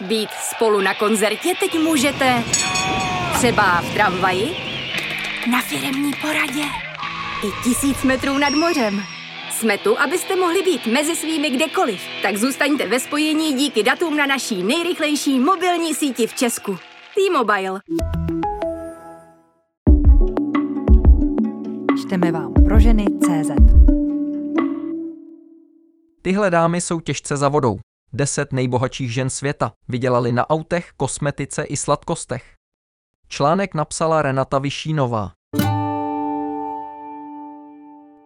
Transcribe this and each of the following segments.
Být spolu na koncertě teď můžete třeba v tramvaji, na firemní poradě i tisíc metrů nad mořem. Jsme tu, abyste mohli být mezi svými kdekoliv, tak zůstaňte ve spojení díky datům na naší nejrychlejší mobilní síti v Česku. T-Mobile. Čteme vám pro ženy CZ. Tyhle dámy jsou těžce za vodou. Deset nejbohatších žen světa vydělali na autech, kosmetice i sladkostech. Článek napsala Renata Vyšínová.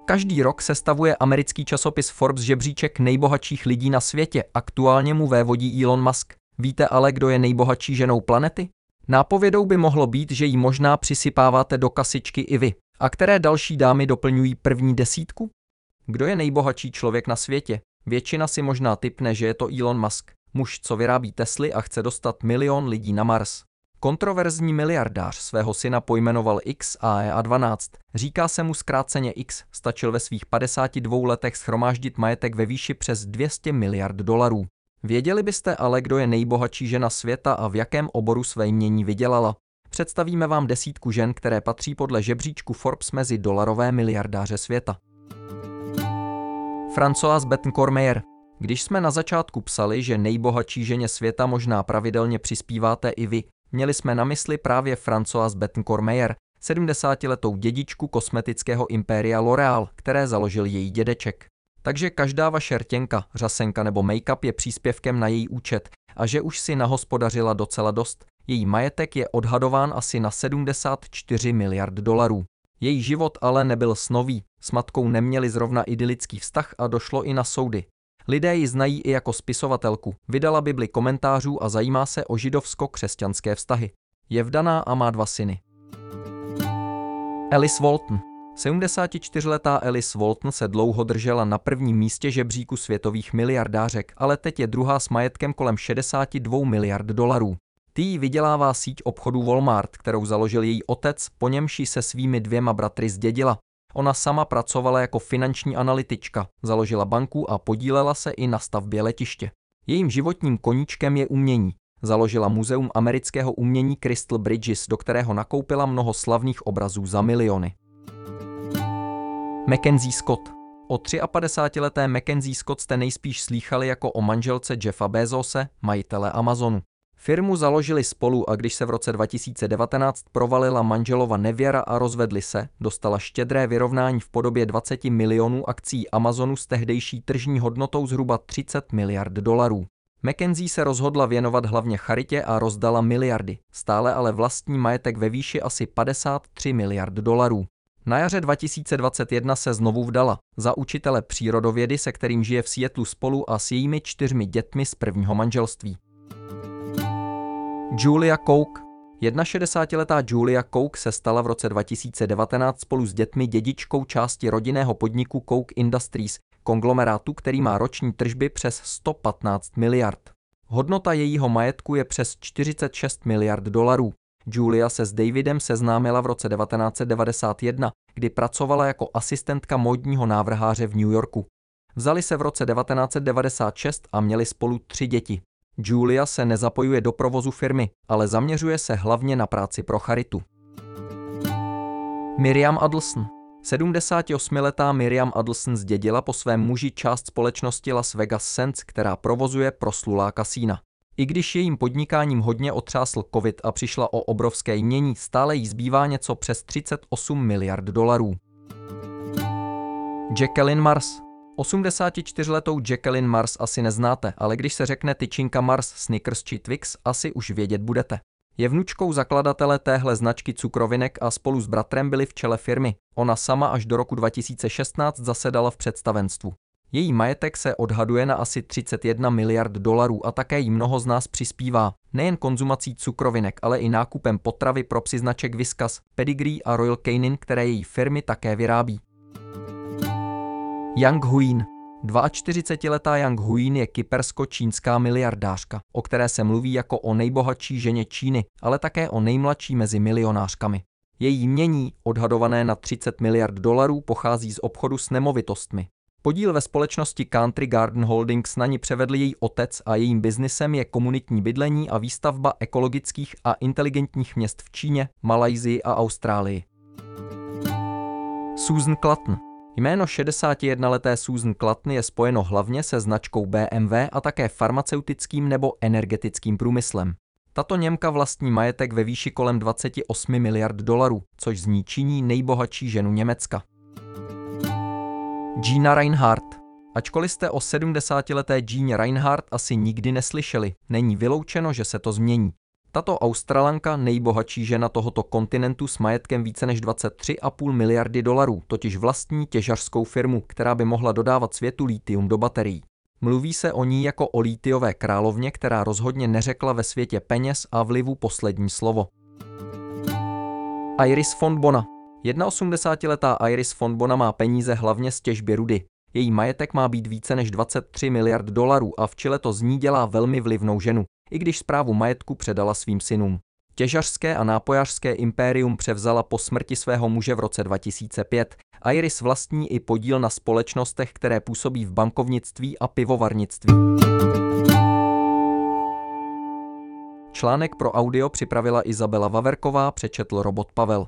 Každý rok sestavuje americký časopis Forbes žebříček nejbohatších lidí na světě. Aktuálně mu vévodí Elon Musk. Víte ale, kdo je nejbohatší ženou planety? Nápovědou by mohlo být, že ji možná přisypáváte do kasičky i vy. A které další dámy doplňují první desítku? Kdo je nejbohatší člověk na světě? Většina si možná typne, že je to Elon Musk, muž, co vyrábí Tesly a chce dostat milion lidí na Mars. Kontroverzní miliardář svého syna pojmenoval X a EA12. Říká se mu zkráceně X, stačil ve svých 52 letech schromáždit majetek ve výši přes 200 miliard dolarů. Věděli byste ale, kdo je nejbohatší žena světa a v jakém oboru své jmění vydělala? Představíme vám desítku žen, které patří podle žebříčku Forbes mezi dolarové miliardáře světa. Françoise Bettencourt Když jsme na začátku psali, že nejbohatší ženě světa možná pravidelně přispíváte i vy, měli jsme na mysli právě Françoise Bettencourt Meyer, 70-letou dědičku kosmetického impéria L'Oréal, které založil její dědeček. Takže každá vaše rtěnka, řasenka nebo make-up je příspěvkem na její účet a že už si nahospodařila docela dost. Její majetek je odhadován asi na 74 miliard dolarů. Její život ale nebyl snový, s matkou neměli zrovna idylický vztah a došlo i na soudy. Lidé ji znají i jako spisovatelku, vydala Bibli komentářů a zajímá se o židovsko-křesťanské vztahy. Je vdaná a má dva syny. Alice Walton 74-letá Alice Walton se dlouho držela na prvním místě žebříku světových miliardářek, ale teď je druhá s majetkem kolem 62 miliard dolarů. Tý vydělává síť obchodů Walmart, kterou založil její otec, po němž se svými dvěma bratry zdědila. Ona sama pracovala jako finanční analytička, založila banku a podílela se i na stavbě letiště. Jejím životním koníčkem je umění. Založila Muzeum amerického umění Crystal Bridges, do kterého nakoupila mnoho slavných obrazů za miliony. Mackenzie Scott O 53-leté Mackenzie Scott jste nejspíš slýchali jako o manželce Jeffa Bezose, majitele Amazonu. Firmu založili spolu a když se v roce 2019 provalila manželova nevěra a rozvedli se, dostala štědré vyrovnání v podobě 20 milionů akcí Amazonu s tehdejší tržní hodnotou zhruba 30 miliard dolarů. McKenzie se rozhodla věnovat hlavně charitě a rozdala miliardy, stále ale vlastní majetek ve výši asi 53 miliard dolarů. Na jaře 2021 se znovu vdala za učitele přírodovědy, se kterým žije v Seattleu spolu a s jejími čtyřmi dětmi z prvního manželství. Julia Coke 61-letá Julia Coke se stala v roce 2019 spolu s dětmi dědičkou části rodinného podniku Coke Industries, konglomerátu, který má roční tržby přes 115 miliard. Hodnota jejího majetku je přes 46 miliard dolarů. Julia se s Davidem seznámila v roce 1991, kdy pracovala jako asistentka módního návrháře v New Yorku. Vzali se v roce 1996 a měli spolu tři děti. Julia se nezapojuje do provozu firmy, ale zaměřuje se hlavně na práci pro charitu. Miriam Adelson 78-letá Miriam Adelson zdědila po svém muži část společnosti Las Vegas Sands, která provozuje proslulá kasína. I když jejím podnikáním hodně otřásl covid a přišla o obrovské jmění, stále jí zbývá něco přes 38 miliard dolarů. Jacqueline Mars 84-letou Jacqueline Mars asi neznáte, ale když se řekne tyčinka Mars, Snickers či Twix, asi už vědět budete. Je vnučkou zakladatele téhle značky cukrovinek a spolu s bratrem byli v čele firmy. Ona sama až do roku 2016 zasedala v představenstvu. Její majetek se odhaduje na asi 31 miliard dolarů a také jí mnoho z nás přispívá. Nejen konzumací cukrovinek, ale i nákupem potravy pro psy značek Whiskas, Pedigree a Royal Canin, které její firmy také vyrábí. Yang Huin 42-letá Yang Huin je kypersko-čínská miliardářka, o které se mluví jako o nejbohatší ženě Číny, ale také o nejmladší mezi milionářkami. Její mění, odhadované na 30 miliard dolarů, pochází z obchodu s nemovitostmi. Podíl ve společnosti Country Garden Holdings na ní převedl její otec a jejím biznisem je komunitní bydlení a výstavba ekologických a inteligentních měst v Číně, Malajzii a Austrálii. Susan Clatton Jméno 61-leté Susan Clatton je spojeno hlavně se značkou BMW a také farmaceutickým nebo energetickým průmyslem. Tato Němka vlastní majetek ve výši kolem 28 miliard dolarů, což z ní činí nejbohatší ženu Německa. Gina Reinhardt Ačkoliv jste o 70-leté Jean Reinhardt asi nikdy neslyšeli, není vyloučeno, že se to změní. Tato Australanka, nejbohatší žena tohoto kontinentu s majetkem více než 23,5 miliardy dolarů, totiž vlastní těžařskou firmu, která by mohla dodávat světu litium do baterií. Mluví se o ní jako o lítiové královně, která rozhodně neřekla ve světě peněz a vlivu poslední slovo. Iris von Bona 81-letá Iris von Bona má peníze hlavně z těžby rudy. Její majetek má být více než 23 miliard dolarů a v Chile to z ní dělá velmi vlivnou ženu, i když zprávu majetku předala svým synům. Těžařské a nápojařské impérium převzala po smrti svého muže v roce 2005. Iris vlastní i podíl na společnostech, které působí v bankovnictví a pivovarnictví. Článek pro audio připravila Izabela Vaverková, přečetl Robot Pavel.